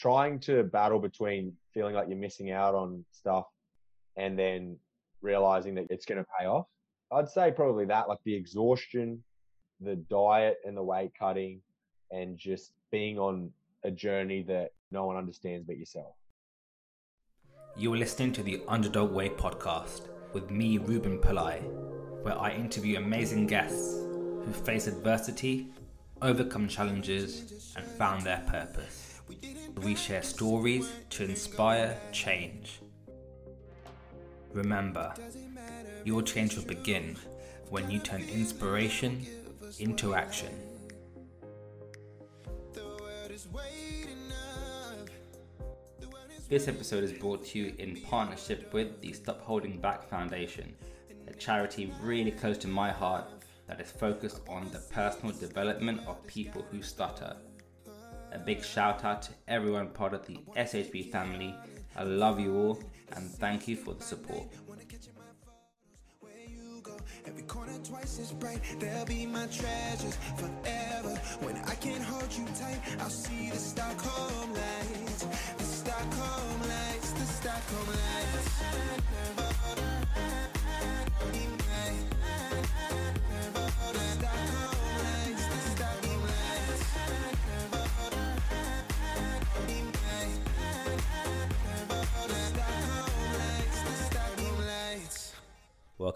trying to battle between feeling like you're missing out on stuff and then realizing that it's going to pay off. I'd say probably that, like the exhaustion, the diet and the weight cutting, and just being on a journey that no one understands but yourself. You're listening to the Underdog Way podcast with me, Ruben Pillai, where I interview amazing guests who face adversity, overcome challenges, and found their purpose. We share stories to inspire change. Remember, your change will begin when you turn inspiration into action. This episode is brought to you in partnership with the Stop Holding Back Foundation, a charity really close to my heart that is focused on the personal development of people who stutter. A big shout out to everyone part of the SHB family. I love you all and thank you for the support. Every corner twice as bright, they'll be my treasures forever. When I can't hold you tight, I'll see the Stockholm lights, the Stockholm lights, the Stockholm lights.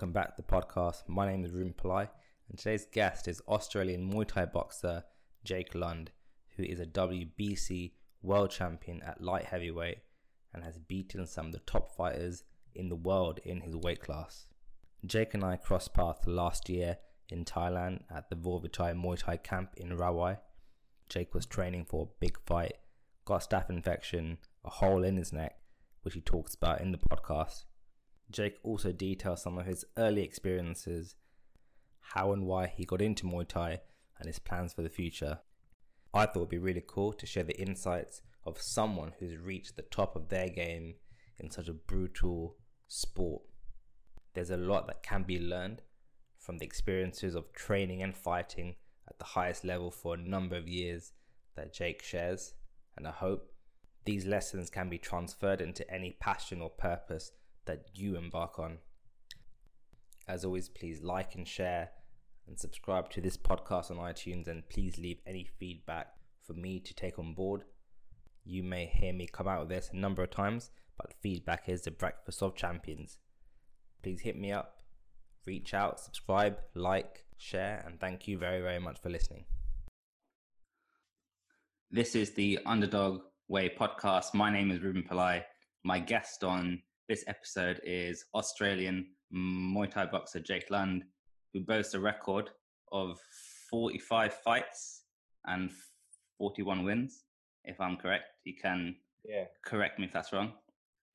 Welcome back to the podcast. My name is Ruben Pillai, and today's guest is Australian Muay Thai boxer Jake Lund, who is a WBC world champion at light heavyweight and has beaten some of the top fighters in the world in his weight class. Jake and I crossed paths last year in Thailand at the Vorvitai Muay Thai camp in Rawai. Jake was training for a big fight, got a staph infection, a hole in his neck, which he talks about in the podcast Jake also details some of his early experiences, how and why he got into Muay Thai, and his plans for the future. I thought it would be really cool to share the insights of someone who's reached the top of their game in such a brutal sport. There's a lot that can be learned from the experiences of training and fighting at the highest level for a number of years that Jake shares, and I hope these lessons can be transferred into any passion or purpose that you embark on. As always, please like and share and subscribe to this podcast on iTunes and please leave any feedback for me to take on board. You may hear me come out with this a number of times, but feedback is the breakfast of champions. Please hit me up, reach out, subscribe, like, share, and thank you very, very much for listening. This is the Underdog Way podcast. My name is Ruben Pillai. My guest on this episode is Australian Muay Thai boxer Jake Lund, who boasts a record of 45 fights and 41 wins. If I'm correct, you can yeah. correct me if that's wrong.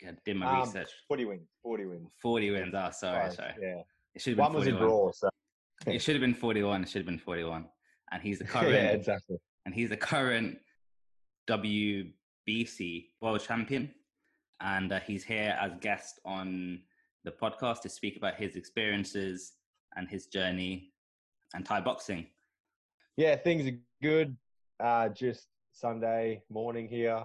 I did my um, research. 40 wins. 40 wins. 40 wins. Oh, sorry, sorry. Yeah. It should have been One 41. was a draw. So. it should have been 41. It should have been 41. And he's the current. yeah, exactly. And he's the current WBC world champion and uh, he's here as guest on the podcast to speak about his experiences and his journey and Thai boxing. Yeah, things are good. Uh, just Sunday morning here,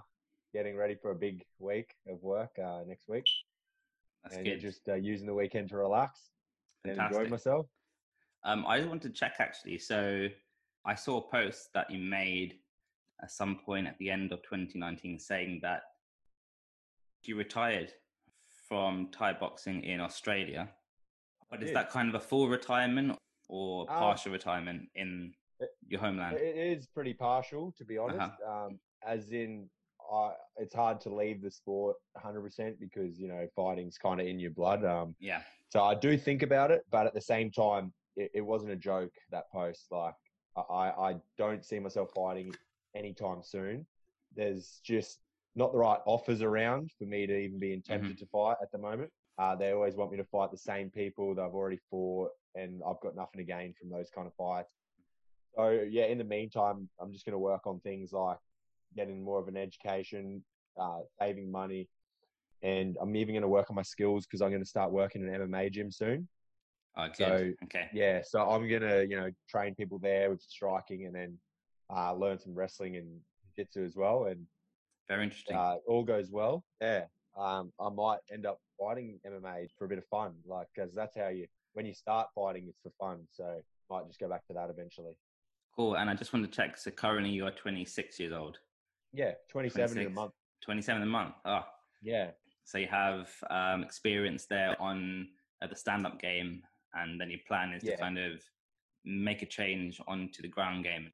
getting ready for a big week of work uh, next week. That's and good. Just uh, using the weekend to relax Fantastic. and enjoy myself. Um, I just want to check actually. So I saw a post that you made at some point at the end of 2019 saying that you retired from Thai boxing in Australia. But is that kind of a full retirement or um, partial um, retirement in your homeland? It is pretty partial, to be honest. Uh-huh. Um, as in, uh, it's hard to leave the sport 100% because, you know, fighting's kind of in your blood. Um, yeah. So I do think about it, but at the same time, it, it wasn't a joke, that post. Like, I, I don't see myself fighting anytime soon. There's just not the right offers around for me to even be tempted mm-hmm. to fight at the moment. Uh, they always want me to fight the same people that I've already fought, and I've got nothing to gain from those kind of fights. So yeah, in the meantime, I'm just going to work on things like getting more of an education, uh, saving money, and I'm even going to work on my skills because I'm going to start working in an MMA gym soon. Oh, So okay, yeah, so I'm going to you know train people there with striking, and then uh, learn some wrestling and jiu-jitsu as well, and Very interesting. uh, all goes well, yeah, um, I might end up fighting MMA for a bit of fun, like because that's how you when you start fighting, it's for fun. So might just go back to that eventually. cool. And I just want to check. So currently you are 26 years old. Yeah, twenty seven in a month. 27 a month. Oh, Yeah, so you have um, experience there on uh, the stand-up game, and then your plan is Yeah. to kind of make a change onto the ground game.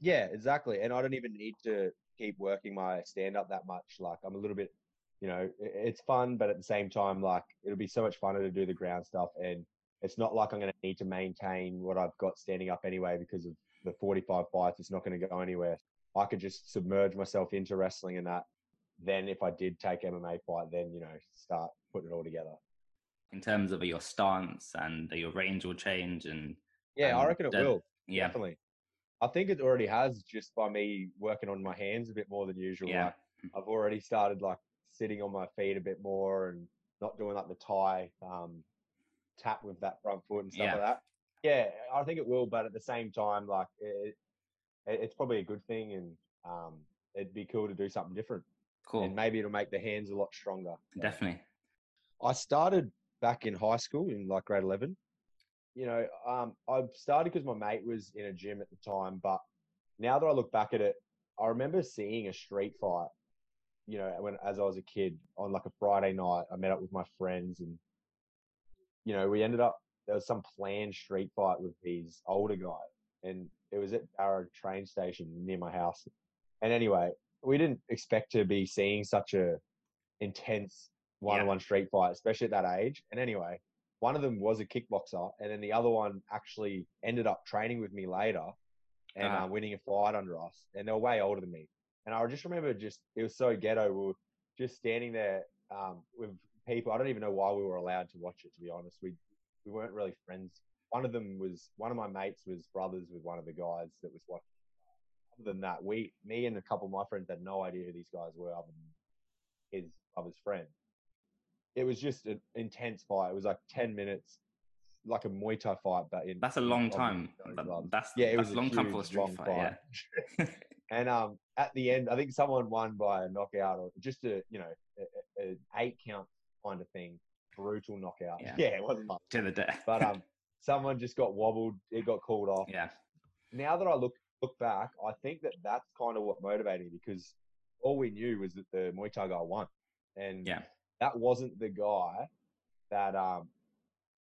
yeah, exactly. And I don't even need to keep working my stand up that much. Like I'm a little bit, you know, it's fun, but at the same time, like it'll be so much funner to do the ground stuff, and it's not like I'm going to need to maintain what I've got standing up anyway because of the 45 fights. It's not going to go anywhere. I could just submerge myself into wrestling and that. Then if I did take MMA fight, then you know start putting it all together. in terms of your stance and your range will change and Yeah, I um, reckon it will. yeah Definitely. I think it already has just by me working on my hands a bit more than usual. Yeah. Like, I've already started like sitting on my feet a bit more and not doing like the tie um, tap with that front foot and stuff Yeah. like that. Yeah, I think it will, but at the same time, like it, it, it's probably a good thing, and um, it'd be cool to do something different, cool and maybe it'll make the hands a lot stronger. Definitely I started back in high school in like grade 11. You know, um, I started because my mate was in a gym at the time, but now that I look back at it, I remember seeing a street fight, you know, when as I was a kid on like a Friday night, I met up with my friends and, you know, we ended up, there was some planned street fight with these older guys and it was at our train station near my house. And anyway, we didn't expect to be seeing such a intense one-on-one street fight, especially at that age. And anyway, one of them was a kickboxer, and then the other one actually ended up training with me later and Ah. uh, winning a fight under us. And they were way older than me. And I just remember just it was so ghetto. We were just standing there um, with people. I don't even know why we were allowed to watch it. To be honest, we we weren't really friends. One of them was one of my mates was brothers with one of the guys that was watching. Other than that, we, me and a couple of my friends had no idea who these guys were, other than his brother's friend. It was just an intense fight. It was like ten minutes, like a Muay Thai fight, but in that's a long time That- that's Yeah, it that's was a long time for a huge, street long fight, yeah And um, at the end, I think someone won by a knockout or just a you know an eight count kind of thing, brutal knockout. Yeah. Yeah, it wasn't much, to the death but um, someone just got wobbled. It got called off. yeah Now that I look look back, I think that that's kind of what motivated me because all we knew was that the Muay Thai guy won, and yeah that wasn't the guy that um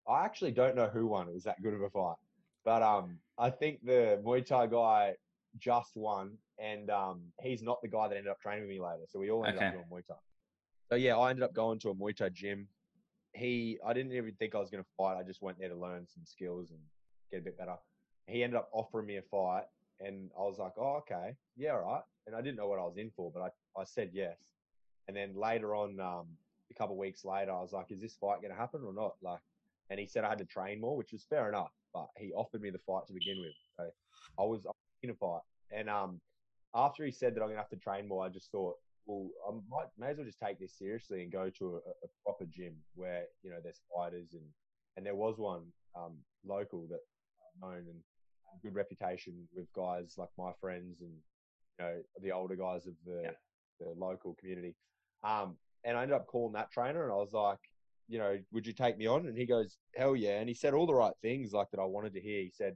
I actually don't know who won. It was that good of a fight. But um I think the Muay Thai guy just won and um he's not the guy that ended up training with me later. So we all ended up doing Muay Thai. So yeah, I ended up going to a Muay Thai gym. He I didn't even think I was gonna fight. I just went there to learn some skills and get a bit better. He ended up offering me a fight and I was like, Oh, okay, yeah, all right. And I didn't know what I was in for, but I, I said yes. And then later on, um, couple of weeks later, I was like, "Is this fight going to happen or not?" Like, and he said I had to train more, which was fair enough. But he offered me the fight to begin with, so I was in a fight. And um, after he said that I'm going to have to train more, I just thought, well, I might may as well just take this seriously and go to a, a proper gym where you know there's fighters and and there was one um, local that I've known and had a good reputation with guys like my friends and you know the older guys of the Yeah. the local community. Um, and I ended up calling that trainer and I was like, you know, would you take me on? And he goes, hell yeah. And he said all the right things like that I wanted to hear. He said,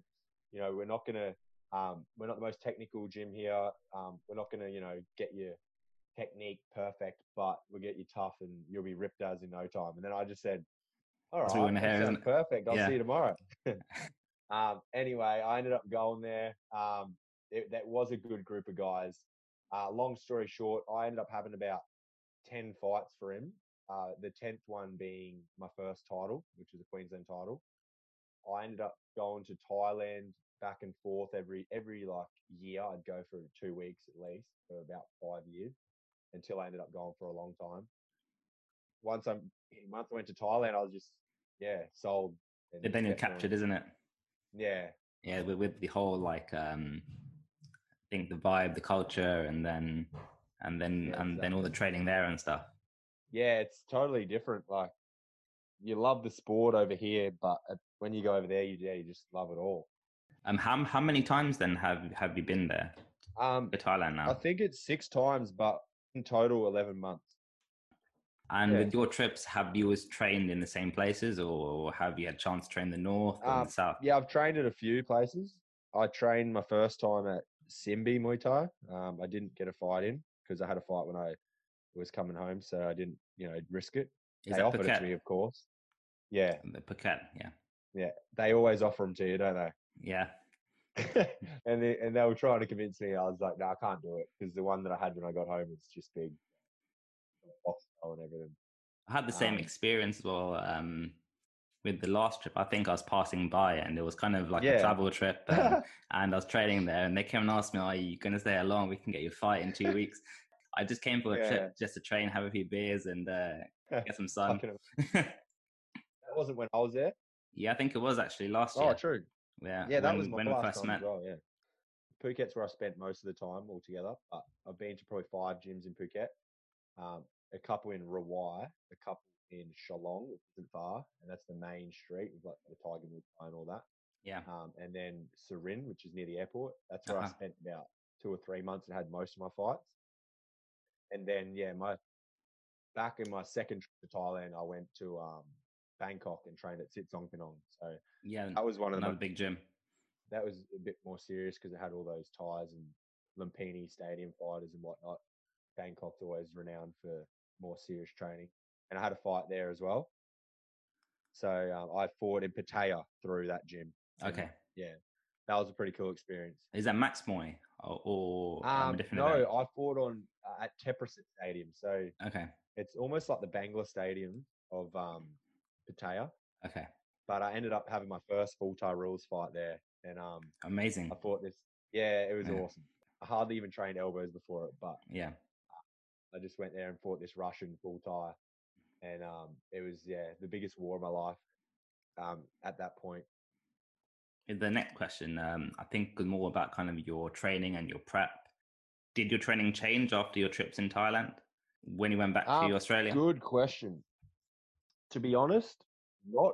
you know, we're not going to, um, we're not the most technical gym here. Um, we're not going to, you know, get your technique perfect, but we'll get you tough and you'll be ripped as in no time. And then I just said, all right, That's what you wanna that hear, isn't perfect. I'll Yeah. see you tomorrow. um, anyway, I ended up going there. Um, it, that was a good group of guys. Uh, long story short, I ended up having about 10 fights for him. Uh, the 10th one being my first title, which was a Queensland title. I ended up going to Thailand back and forth every every like year. I'd go for two weeks at least for about five years until I ended up going for a long time. Once I'm once I went to Thailand, I was just yeah sold. and then you're kept going. captured isn't it Yeah, yeah with, with the whole like um i think the vibe the culture and then and then Yeah, and then all the training there and stuff yeah, it's totally different. Like you love the sport over here, but when you go over there, you yeah, you just love it all. um how, how many times then have have you been there Um, to thailand now I think it's six times, but in total 11 months. And Yeah. with your trips, have you always trained in the same places, or have you had a chance to train the north or Um, the south? Yeah, I've trained at a few places. I trained my first time at Sinbi Muay Thai. Um, I didn't get a fight in because I had a fight when I was coming home, so I didn't, you know, risk it. Is they offered it Phuket? to me, of course. Yeah, The Phuket, yeah, yeah. They always offer them to you, don't they? yeah. and they, and they were trying to convince me. I was like, no, I can't do it because the one that I had when I got home was just big, box and everything. I had the same Um, experience as well um, with the last trip. I think I was passing by, and it was kind of like a travel trip, um, and I was training there, and they came and asked me, "Are you going to stay along? We can get you a fight in two weeks." I just came for a Yeah. trip just to train, have a few beers, and uh, get some sun. That wasn't when I was there. yeah, I think it was actually last year. Oh, true. Yeah, Yeah, that when, was my when we first time met. well. Yeah, Phuket's where I spent most of the time altogether. But I've been to probably five gyms in Phuket, um, a couple in Rawai, a couple in Chalong, which isn't far, and that's the main street with like the Tiger Wood and all that. Yeah, Um, and then Surin, which is near the airport. That's where I Uh-huh. spent about two or three months and had most of my fights. And then yeah, my back in my second trip to Thailand, I went to um, Bangkok and trained at Sitsongpeenong. So yeah, that was one of the another most big gym. that was a bit more serious because it had all those Thais and Lumpini Stadium fighters and whatnot. Bangkok's always renowned for more serious training, and I had a fight there as well. So um, I fought in Pattaya through that gym. Okay, yeah, that was a pretty cool experience. is that Max Muay or, um, Um, no? I fought on uh, at Thepprasit Stadium, so Okay, it's almost like the Bangla Stadium of um, Pattaya. okay, But I ended up having my first full Thai rules fight there, and um, amazing. I fought this. Yeah, it was Yeah. awesome. I hardly even trained elbows before it, but Yeah, I just went there and fought this Russian full Thai, and um, it was yeah the biggest war of my life. Um, at that point, the next question, um, I think, is more about kind of your training and your prep. Did your training change after your trips in Thailand when you went back Um, to Australia? good question. To be honest, not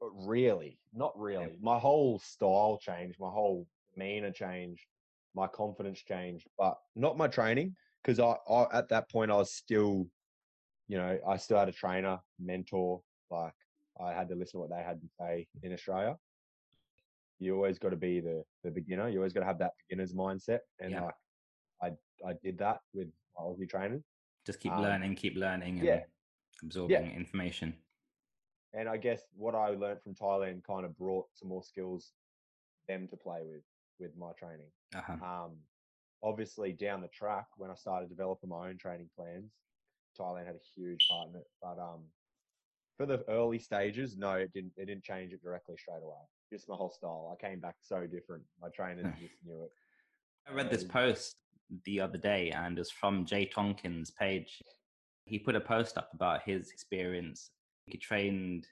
really, not really. My whole style changed, my whole demeanor changed, my confidence changed, but not my training because I, I at that point I was still, you know, I still had a trainer, mentor, like I had to listen to what they had to say in Australia. You always got to be the the beginner. You always got to have that beginner's mindset, and Yeah. like I I did that with my Aussie trainers. Just keep um, learning, keep learning, and yeah. absorbing information. and I guess what I learned from Thailand kind of brought some more skills them to play with with my training. Uh-huh. Um, obviously, down the track when I started developing my own training plans, Thailand had a huge part in it. But um, for the early stages, no, it didn't. It didn't change it directly straight away. Just my whole style. I came back so different. My trainers just knew it. I read this post the other day, and it's from Jay Tonkin's page. He put a post up about his experience. He trained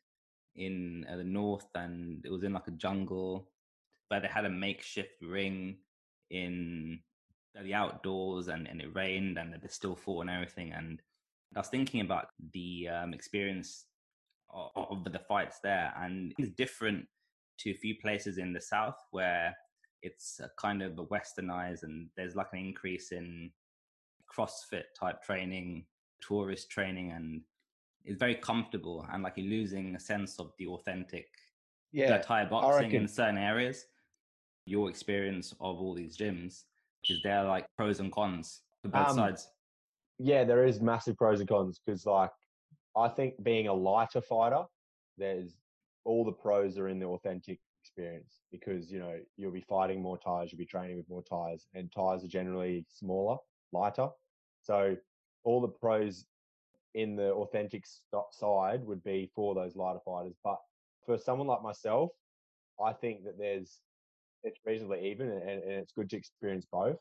in uh, the north, and it was in like a jungle, but they had a makeshift ring in the outdoors, and, and it rained, and they still fought and everything. And I was thinking about the um, experience of, of the fights there, and it's different to a few places in the south where it's a kind of a westernized and there's like an increase in crossfit type training tourist training and it's very comfortable and like you're losing a sense of the authentic Yeah, Thai boxing in certain areas. Your experience of all these gyms is there like pros and cons to both Um, sides? yeah, there is massive pros and cons because, like, I think being a lighter fighter, there's all the pros are in the authentic experience because you know you'll be fighting more Thais, you'll be training with more Thais, and Thais are generally smaller, lighter. So all the pros in the authentic side would be for those lighter fighters, but for someone like myself, I think that there's it's reasonably even and, and it's good to experience both.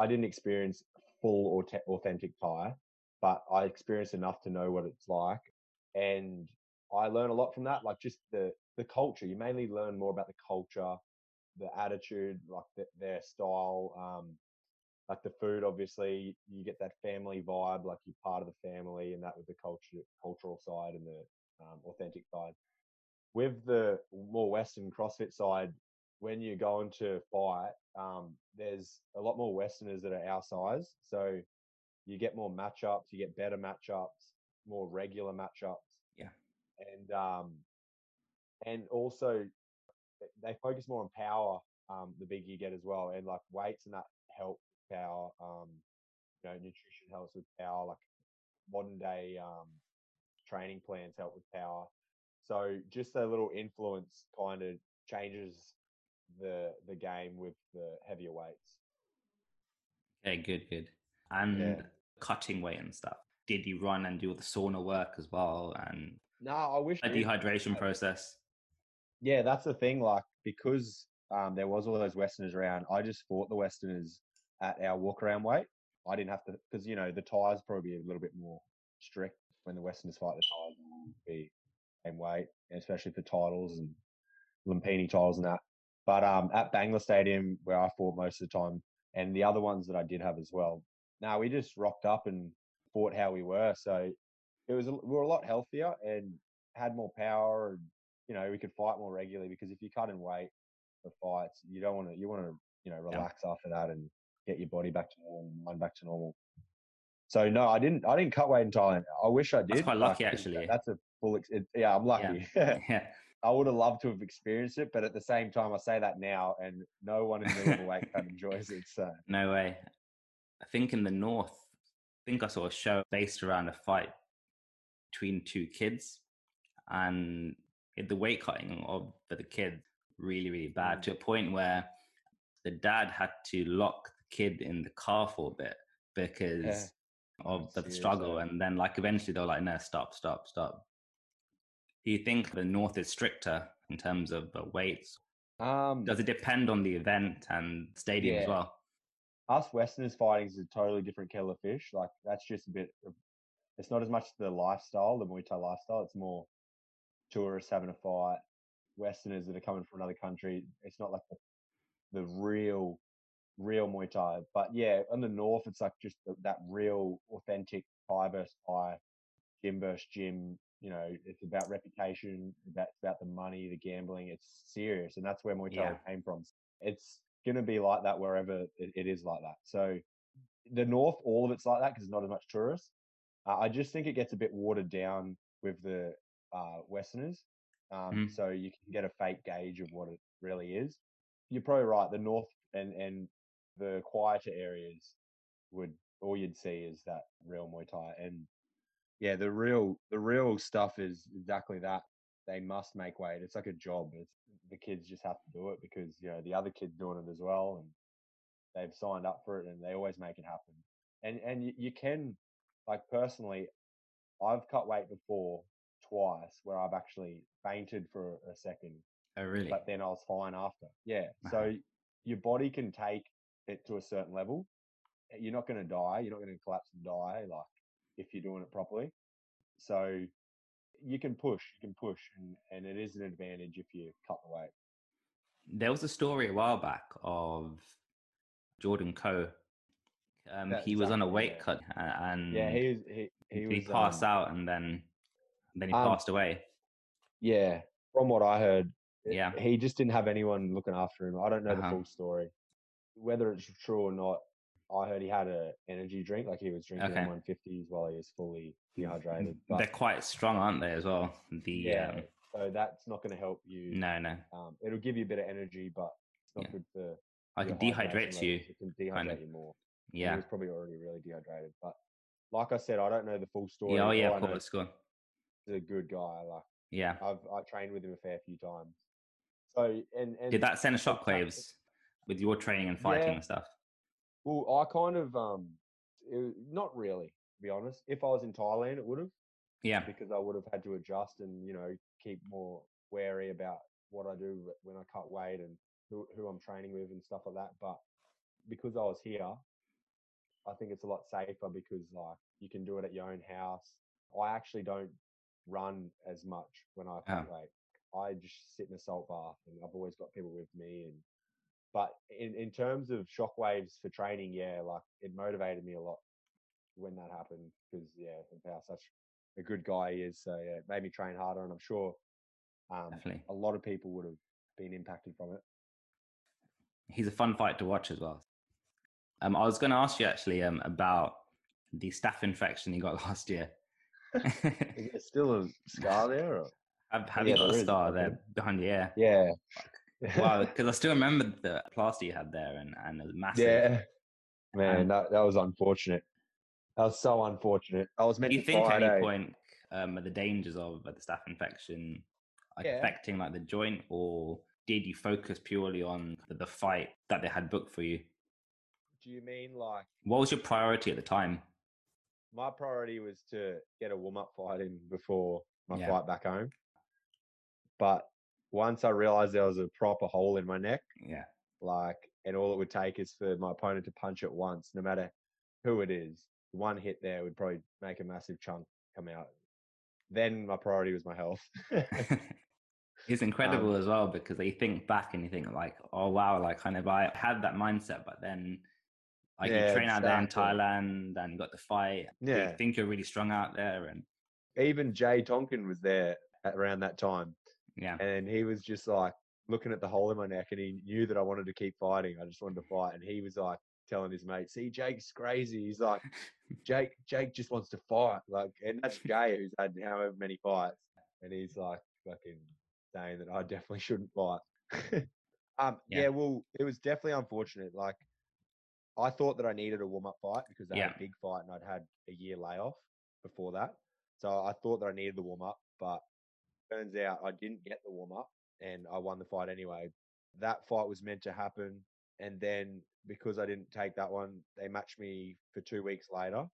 I didn't experience full authe- authentic Thai but I experienced enough to know what it's like, and I learn a lot from that. Like just the the culture. You mainly learn more about the culture, the attitude, like the, their style, um, like the food. Obviously, you get that family vibe, like you're part of the family, and that with the culture, cultural side and the um, authentic side. With the more Western CrossFit side, when you go into fight, um, there's a lot more Westerners that are our size. So you get more matchups, you get better matchups, more regular matchups. And um, and also they focus more on power. Um, the bigger you get as well, and like weights and that help power. Um, you know, nutrition helps with power. Like modern day um, training plans help with power. So just a little influence kind of changes the the game with the heavier weights. Okay, good, good. And Yeah. cutting weight and stuff. Did you run and do all the sauna work as well and No, I wish a did. dehydration process? Yeah, that's the thing. Like because um, there was all those Westerners around, I just fought the Westerners at our walk around weight. I didn't have to because you know the Thais probably a little bit more strict when the Westerners fight. The Thais be same weight, and especially for titles and Lumpini titles and that. But um, at Bangla Stadium, where I fought most of the time, and the other ones that I did have as well. Now we just rocked up and fought how we were. So it was a, we were a lot healthier and had more power, and you know we could fight more regularly because if you cut in weight for fights, you don't want to. You want to you know Yeah. relax after that and get your body back to normal, mind back to normal. So no, I didn't. I didn't cut weight in Thailand. I wish I did. That's quite lucky actually. That's a full. Ex- it, yeah, I'm lucky. Yeah. I would have loved to have experienced it, but at the same time, I say that now, and no one in the weight cut enjoys it. So No way. I think in the north, I think I saw a show based around a fight between two kids, and it- the weight cutting of for the kid really really bad Mm. to a point where the dad had to lock the kid in the car for a bit because of the Serious, struggle, and then like eventually they were like, "No, stop, stop, stop." Do you think the north is stricter in terms of the weights? um, Does it depend on the event and stadium as well? us Westerners fighting is a totally different kettle of fish. Like that's just a bit. It's not as much the lifestyle, the Muay Thai lifestyle. It's more tourists having a fight, Westerners that are coming from another country. It's not like the, the real, real Muay Thai. But yeah, in the north, it's like just the, that real, authentic Thai versus Thai, gym versus gym. You know, it's about reputation. That's about the money, the gambling. It's serious, and that's where Muay Thai Yeah. came from. It's going to be like that wherever it, it is like that. So the north, all of it's like that because there's not as much tourists. Uh, I just think it gets a bit watered down with the uh, Westerners, um, Mhm. so you can get a fake gauge of what it really is. You're probably right. The north and and the quieter areas would all you'd see is that real Muay Thai, and yeah, the real the real stuff is exactly that. They must make weight. It's like a job. It's the kids just have to do it because you know the other kids doing it as well, and they've signed up for it, and they always make it happen. And and you, you can, like personally, I've cut weight before twice where I've actually fainted for a second, Oh, really? but then I was fine after. Yeah. Wow. So uh-huh. your body can take it to a certain level. Eh, you're not going to die. You're not going to collapse and die like if you're doing it properly. So you can push. You can push, and and it is an advantage if you cut the weight. There was a story a while back of Jordan Coe. Um, he was on a weight yeah. cut and Yeah, he was. He he, he, was. passed um, out and then then he Um, passed away. Yeah, from what I heard, it- Yeah. he just didn't have anyone looking after him. I don't know Uh-huh. the full story, whether it's true or not. I heard he had an energy drink, like he was drinking Okay. 150s while he was fully dehydrated. They're quite strong, aren't they, as well? The yeah, um, so that's not going to help you. no, no, Um, it'll give you a bit of energy, but it's not Yeah. good for. it hydration dehydrates you. It can dehydrate kind of. you more. And He Yeah, was probably already really dehydrated, but like I said, I don't know the full story. yeah, oh yeah, of course, go on. He's a good guy. Like Yeah. I've I trained with him a fair few times. So and and Did that send that- shockwaves with your training and fighting Yeah. and stuff? Well, I kind of um, it, not really to be honest. If I was in Thailand, it would have Yeah, because I would have had to adjust and you know keep more wary about what I do when I cut weight and who who I'm training with and stuff like that. But because I was here, I think it's a lot safer because like you can do it at your own house. I actually don't run as much when I Oh. weight. I just sit in a salt bath and I've always got people with me and but in, in terms of shockwaves for training, yeah, like it motivated me a lot when that happened because yeah, how such a good guy he is. So yeah, it made me train harder, and I'm sure um, definitely. a lot of people would have been impacted from it. He's a fun fight to watch as well. Um, I was going to ask you actually um, about the staph infection you got last year. Is there still a scar there? Or? have have Yeah, you got there a is, star there behind your ear? Yeah. Wow, because I still remember the plaster you had there, and and it was massive. Yeah. Man, Um, that, that was unfortunate. That was so unfortunate. I was meant Do you to think at any point um, the dangers of the staph infection like, Yeah. affecting like the joint, or did you focus purely on the, the fight that they had booked for you? Do you mean like What was your priority at the time? my priority was to get a warm up fight in before my Yeah. fight back home? But once I realized there was a proper hole in my neck, Yeah, like, and all it would take is for my opponent to punch it once, no matter who it is. One hit there would probably make a massive chunk come out. Then my priority was my health. it's Um, incredible as well because you think back and you think like, oh wow, like kind of I had that mindset, but then like Yeah, you train out there in. Thailand and you got the fight. Yeah. you think you're really strong out there, and Even Jay Tonkin was there at around that time. yeah, and he was just like looking at the hole in my neck and he knew that I wanted to keep fighting. I just wanted to fight. And he was like telling his mate, see, Jake's crazy. He's like, Jake, Jake just wants to fight. Like, and that's Jay who's had however many fights. And he's like fucking saying that I definitely shouldn't fight. um, Yeah. yeah. well, it was definitely unfortunate. Like, I thought that I needed a warm up fight because I had a big fight and I'd had a year layoff before that. So I thought that I needed the warm up, but turns out I didn't get the warm up and I won the fight anyway. That fight was meant to happen. And then because I didn't take that one, they matched me for two weeks later.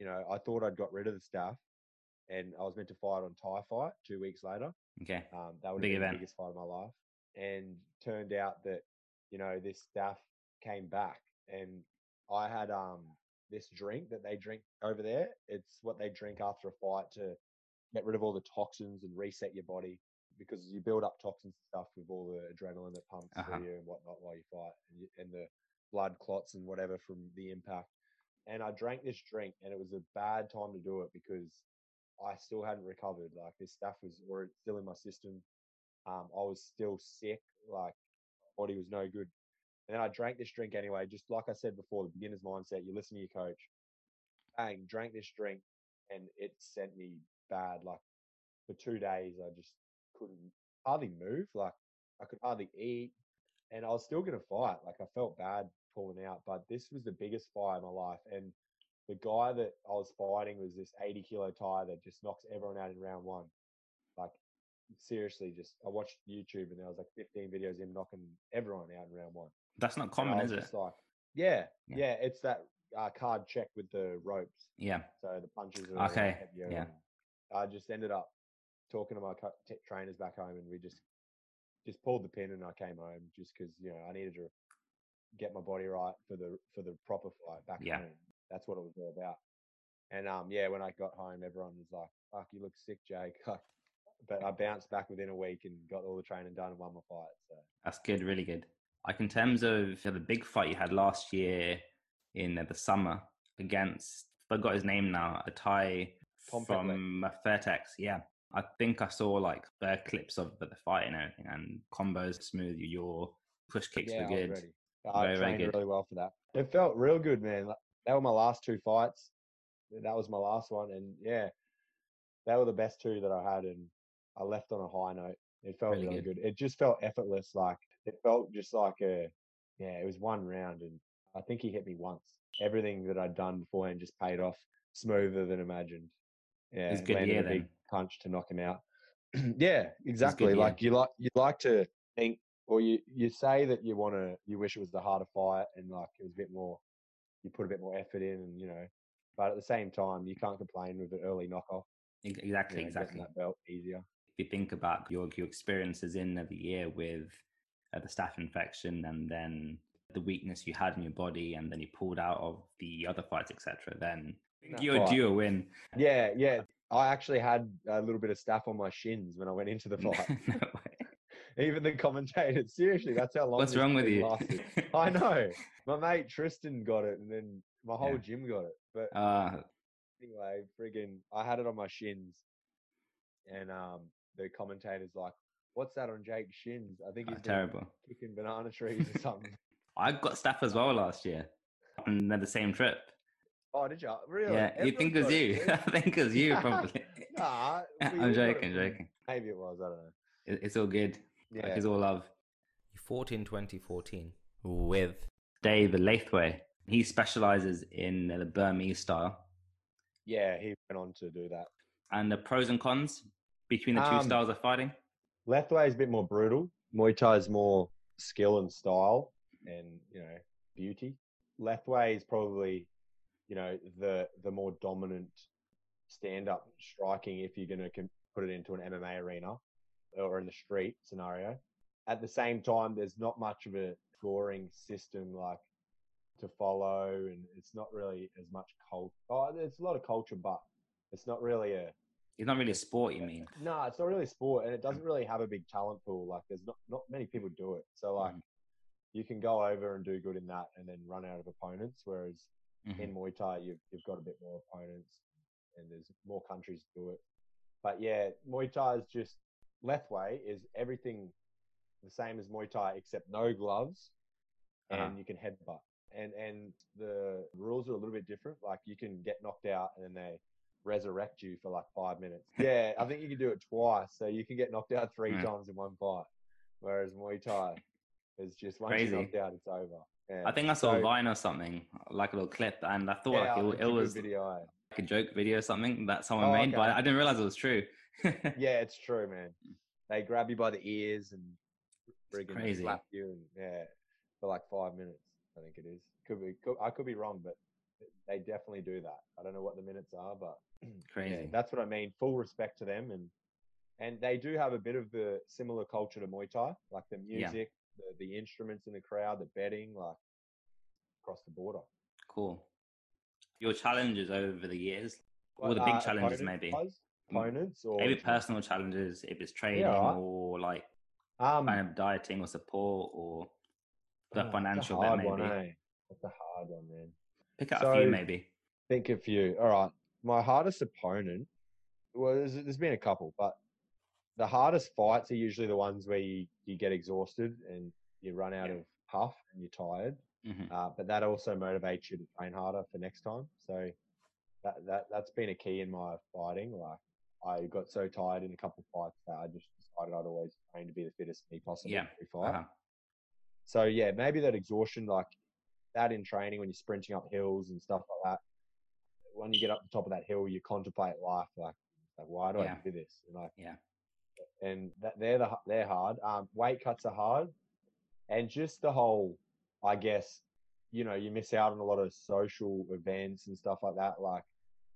You know, I thought I'd got rid of the staph and I was meant to fight on Thai fight two weeks later. okay, Um, that would Big have been event. the biggest fight of my life. And turned out that, you know, this staph came back and I had um this drink that they drink over there. It's what they drink after a fight to get rid of all the toxins and reset your body because you build up toxins and stuff with all the adrenaline that pumps Uh-huh. through you and whatnot while you fight and, you, and the blood clots and whatever from the impact. And I drank this drink and it was a bad time to do it because I still hadn't recovered. Like this stuff was still in my system. Um, I was still sick. Like my body was no good. And then I drank this drink anyway. Just like I said before, the beginner's mindset. You listen to your coach. Bang, drank this drink, and it sent me bad. Like for two days, I just couldn't hardly move. Like I could hardly eat, and I was still gonna fight. Like I felt bad pulling out, but this was the biggest fight in my life. And the guy that I was fighting was this 80 kilo Thai that just knocks everyone out in round one. Like seriously, just I watched YouTube and there was like 15 videos him knocking everyone out in round one. That's not common, is it? Like, yeah, Yeah. yeah, it's that uh, card check with the ropes. Yeah, So the punches are Okay, heavier yeah. I just ended up talking to my t- trainers back home, and we just just pulled the pin, and I came home just because you know I needed to get my body right for the for the proper fight back Yeah. home. That's what it was all about. And um, yeah, when I got home, everyone was like, "Fuck, you look sick, Jake." but I bounced back within a week and got all the training done and won my fight. So That's good, really good. Like in terms of the big fight you had last year in uh, the summer against, I forgot his name now, a Thai Tom from uh, Fairtex. Yeah, I think I saw like uh, clips of the fight and everything, and combos smooth. Your push kicks yeah, were good. I Very, very trained good. really well for that. It felt real good, man. Like, They were my last two fights. That was my last one, and yeah, they were the best two that I had, and I left on a high note. It felt Really really, good. good. It just felt effortless. Like it felt just like a, yeah, it was one round, and I think he hit me once. Everything that I'd done beforehand just paid off smoother than imagined. Yeah, It's good year a big then. punch to knock him out. yeah, exactly. year. Like you like you like to think, or you you say that you want to, you wish it was the harder fight, and like it was a bit more, you put a bit more effort in, and you know, but at the same time, you can't complain with an early knockoff. Ex- You Exactly, know, exactly. That belt easier. If you think about your your experiences in the year with uh, the staph infection and then the weakness you had in your body, and then you pulled out of the other fights, etc., then That you're fight. due a win. Yeah, yeah. I actually had a little bit of staph on my shins when I went into the fight. No way. Even the commentators, seriously, that's how long. What's wrong with you? Lasted. I know. My mate Tristan got it, and then my whole Yeah. gym got it. But Uh, anyway, friggin', I had it on my shins, and um, the commentator's like, "What's that on Jake's shins?" I think uh, he's terrible. kicking banana trees or something. I got staph as well last year, and then the same trip. Oh, did you? Really? Yeah, you think it was you. I think it was you, probably. Nah, I'm joking, joking. Maybe it was. I don't know. It- It's all good. Yeah. Like, it's all love. He fought in 2014 with Dave Lathway. He specializes in the Burmese style. yeah, he went on to do that. And the pros and cons between the two Um, styles of fighting. Lethwei is a bit more brutal. Muay Thai is more skill and style and, you know, beauty. Lethwei is probably, you know, the the more dominant stand up striking if you're going to put it into an MMA arena or in the street scenario. At the same time, there's not much of a scoring system like to follow, and it's not really as much culture. Oh, there's a lot of culture, but it's not really a It's not really a sport, you mean? no, it's not really a sport, and it doesn't really have a big talent pool. Like, there's not not many people do it. So, like, Mhm. you can go over and do good in that, and then run out of opponents. Whereas Mhm. in Muay Thai, you've you've got a bit more opponents, and there's more countries do it. But yeah, Muay Thai is just Lethwei is everything the same as Muay Thai except no gloves, and Uh-huh. you can headbutt. And and the rules are a little bit different. Like you can get knocked out, and then they resurrect you for like five minutes. Yeah, I think you can do it twice, so you can get knocked out three Yeah. times in one fight. Whereas Muay Thai is just once Crazy. you're knocked out, it's over. Yeah. I think I saw a Vine or something, like a little clip, and I thought yeah, like, it, it was video. like a joke video or something that someone Oh, made, but. I didn't realize it was true. Yeah, it's true, man. Hmm. They grab you by the ears and friggin' slap you, and yeah, for like five minutes. I think it is. Could be. Could, I could be wrong, but they definitely do that. I don't know what the minutes are, but yeah, Crazy. that's what I mean. Full respect to them, and and they do have a bit of the similar culture to Muay Thai, like the Yeah. music, the, the instruments in the crowd, the betting, like across the border. Cool. Your challenges over the years, or the big uh, challenges maybe, wise, opponents or maybe personal challenges, if it's training alright. or like Um, kind of dieting or support or the oh, that's a financial bit hard maybe. one, eh? That's a hard one, man. Pick out a few maybe. think a few. All right. My hardest opponent, well, there's, there's been a couple, but the hardest fights are usually the ones where you, you get exhausted and you run out Yeah. of puff and you're tired. hmm Uh, but that also motivates you to train harder for next time. So that, that, that's been a key in my fighting. Like I got so tired in a couple of fights that I just decided I'd always train to be the fittest me possible Yeah. every fight. Uh-huh. So yeah, maybe that exhaustion, like that in training when you're sprinting up hills and stuff like that. When you get up the top of that hill, you contemplate life, like, like why do Yeah. I do this? And like, Yeah. and that they're the they're hard. Um, weight cuts are hard, and just the whole, I guess, you know, you miss out on a lot of social events and stuff like that. Like,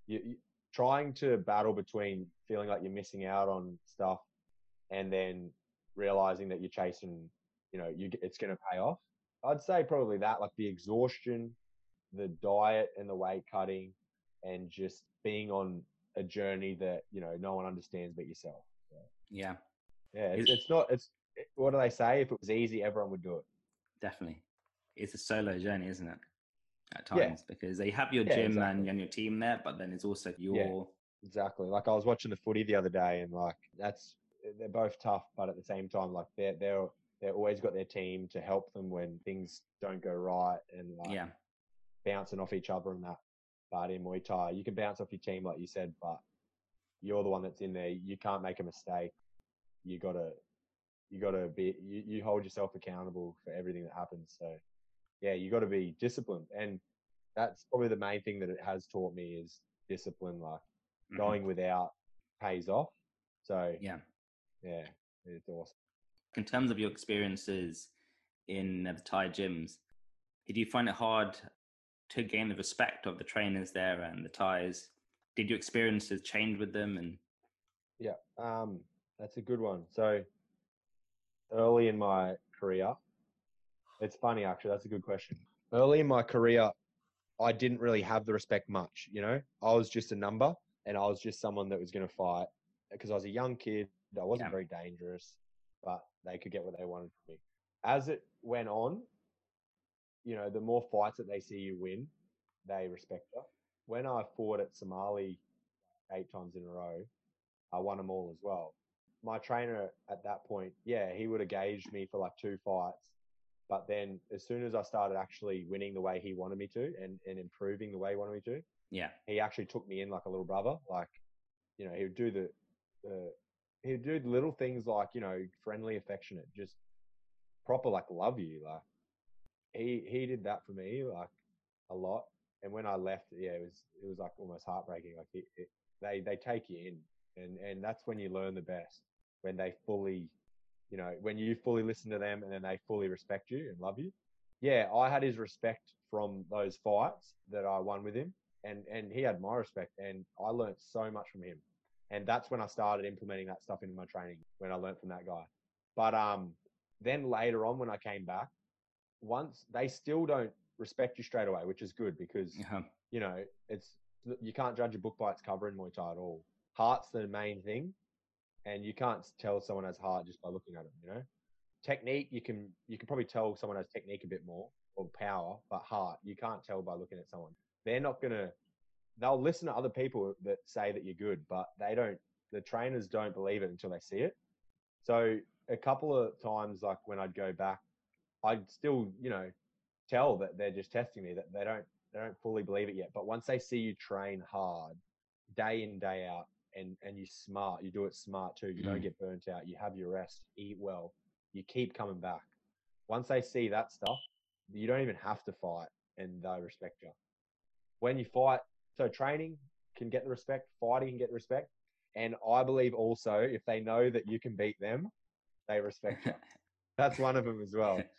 you, you trying to battle between feeling like you're missing out on stuff, and then realizing that you're chasing, you know, you it's going to pay off. I'd say probably that, like the exhaustion, the diet, and the weight cutting, and just being on a journey that you know no one understands but yourself. Yeah, Yeah, it's, it's not. It's what do they say? If it was easy, everyone would do it. definitely. It's a solo journey, isn't it? At Yeah. times, because you have your Yeah, gym exactly. and, and your team there, but then it's also your yeah, Exactly. Like I was watching the footy the other day, and like that's they're both tough, but at the same time, like they're they're they're always got their team to help them when things don't go right, and like yeah, bouncing off each other and that. But in Muay Thai, you can bounce off your team, like you said, but you're the one that's in there. You can't make a mistake. You gotta, you gotta be. You, you hold yourself accountable for everything that happens. So, yeah, you got to be disciplined, and that's probably the main thing that it has taught me is discipline. Like Mhm. going without pays off. So yeah. yeah, it's awesome. In terms of your experiences in the Thai gyms, did you find it hard to gain the respect of the trainers there and the Thais? Did your experiences change with them? And Yeah, um, that's a good one. So early in my career, it's funny actually. That's a good question. Early in my career, I didn't really have the respect much. You know, I was just a number, and I was just someone that was going to fight because I was a young kid. I wasn't Yeah. very dangerous, but they could get what they wanted from me. As it went on, you know, the more fights that they see you win, they respect you. When I fought at Somali eight times in a row, I won them all as well. My trainer at that point, yeah, he would have gauged me for like two fights But then as soon as I started actually winning the way he wanted me to and, and improving the way he wanted me to, Yeah. he actually took me in like a little brother. Like, you know, he would do the, the he'd do little things like, you know, friendly, affectionate, just proper like love you. Like he he did that for me like a lot. And when I left, yeah, it was it was like almost heartbreaking. Like it, it, they they take you in, and and that's when you learn the best when they fully, you know, when you fully listen to them and then they fully respect you and love you. Yeah, I had his respect from those fights that I won with him, and and he had my respect, and I learned so much from him. And that's when I started implementing that stuff into my training when I learned from that guy. But um, then later on when I came back, once they still don't respect you straight away, which is good because you know it's you can't judge a book by its cover in Muay Thai at all. Heart's the main thing, and you can't tell someone has heart just by looking at them. You know, technique you can you can probably tell someone has technique a bit more or power, but heart you can't tell by looking at someone. They're not gonna. They'll listen to other people that say that you're good, but they don't. The trainers don't believe it until they see it. So a couple of times, like when I'd go back, I'd still, you know, tell that they're just testing me. That they don't they don't fully believe it yet. But once they see you train hard, day in day out, and and you smart, you do it smart too. You don't Mm. get burnt out. You have your rest, eat well. You keep coming back. Once they see that stuff, you don't even have to fight, and they respect you. When you fight, so training can get the respect, fighting can get the respect, and I believe also if they know that you can beat them, they respect you. That's one of them as well.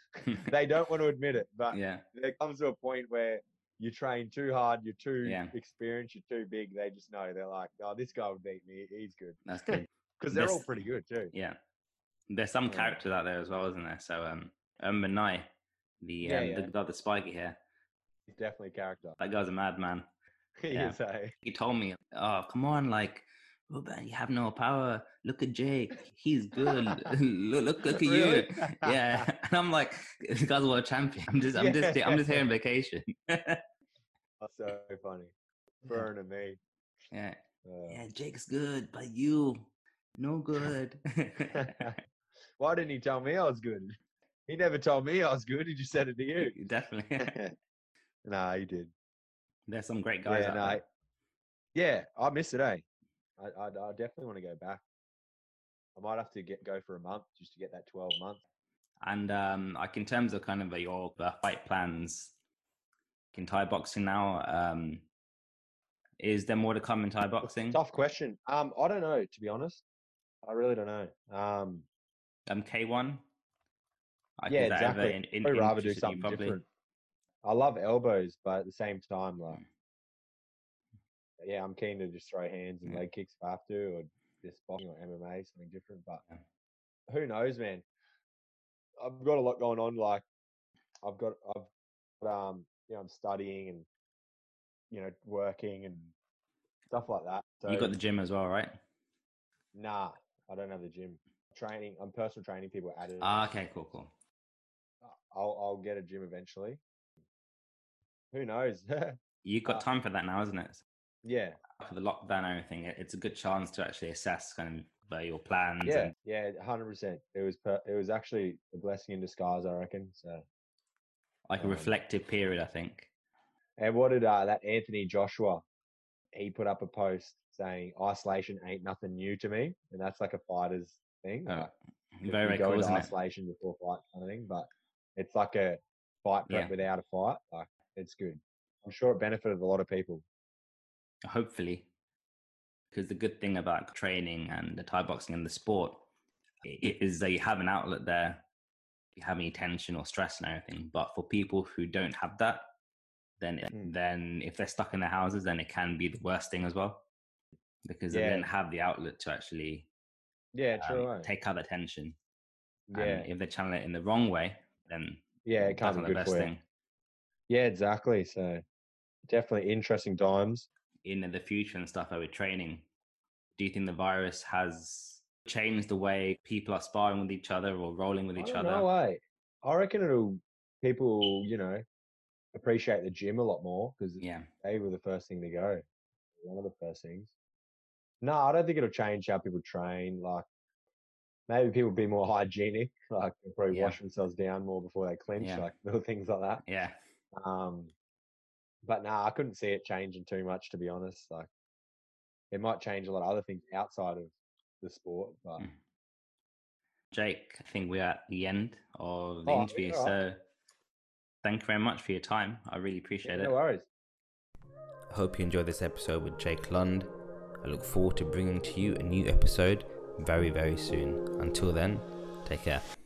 They don't want to admit it, but yeah. there comes to a point where you train too hard, you're too Yeah. experienced, you're too big. They just know they're like, oh, this guy would beat me. He's good That's good. because they're all pretty good too. Yeah. There's some Yeah. characters out there as well, isn't there? So um Umbanai, the um yeah. the guy with the spiky hair. He's definitely a character. That guy's a madman. He Yeah. He told me, Oh, come on, like Ruben, you have no power. Look at Jake. He's good. look, look, look at Really? you. Yeah. And I'm like, this guy's a world champion. I'm just I'm just I'm just here on vacation. That's so funny. Burn and me. yeah. Uh, Yeah, Jake's good, but you no good. Why didn't he tell me I was good? He never told me I was good. He just said it to you. Definitely. nah, he did. There's some great guys yeah, out no, there. yeah, I miss it, eh? I, I, I definitely want to go back. I might have to get go for a month just to get that 12 month. And um, like in terms of kind of your uh, fight plans in Thai boxing now, um, is there more to come in Thai boxing? Tough question. Um, I don't know, to be honest. I really don't know. Um, Um, K1. Like, yeah, is that ever exactly. in- in- I'd rather do something probably? different. I love elbows, but at the same time, like, Mm. yeah, I'm keen to just throw hands and leg kicks if I have to, or just boxing or MMA, something different. But who knows, man? I've got a lot going on. Like, I've got, I've, got, um, you know, I'm studying and, you know, working and stuff like that. So, You got the gym as well, right? nah, I don't have the gym. Training, I'm personal training people added. Ah, okay, cool, cool. I'll, I'll get a gym eventually. Who knows? You've got Uh, time for that now, isn't it? yeah, For the lockdown and everything, it's a good chance to actually assess kind of your plans. yeah, And, yeah, hundred percent. It was, per- it was actually a blessing in disguise, I reckon. So, like a Um, reflective period, I think. and what did uh, that Anthony Joshua? He put up a post saying isolation ain't nothing new to me, and that's like a fighter's thing. Oh, like, Very, very go cool, into isn't it? isolation before fight kind of thing, but it's like a fight prep Yeah. without a fight. Like it's good. I'm sure it benefited a lot of people. Hopefully, because the good thing about training and the Thai boxing and the sport is that you have an outlet there. You have any tension or stress and everything. But for people who don't have that, then Mm. then if they're stuck in their houses, then it can be the worst thing as well, because they Yeah. don't have the outlet to actually Yeah, um, eh? take out the tension. yeah, And if they channel it in the wrong way, then yeah, it can't be not the best thing. Yeah, exactly. So definitely interesting times. in the future and stuff over training, do you think the virus has changed the way people are sparring with each other or rolling with I each don't other? know, eh? I reckon it'll people, you know, appreciate the gym a lot more because Yeah. they were the first thing to go. One of the first things. No, I don't think it'll change how people train. Like, maybe people be more hygienic, like they'll probably Yeah. wash themselves down more before they clinch, Yeah. like little things like that. Yeah. Um, but nah, I couldn't see it changing too much, to be honest. Like, it might change a lot of other things outside of the sport, but Mm. Jake, I think we're at the end of the Oh, interview. yeah, all So thank you very much for your time. I really appreciate no it. No worries. I hope you enjoyed this episode with Jake Lund. I look forward to bringing to you a new episode very, very soon. Until then, take care.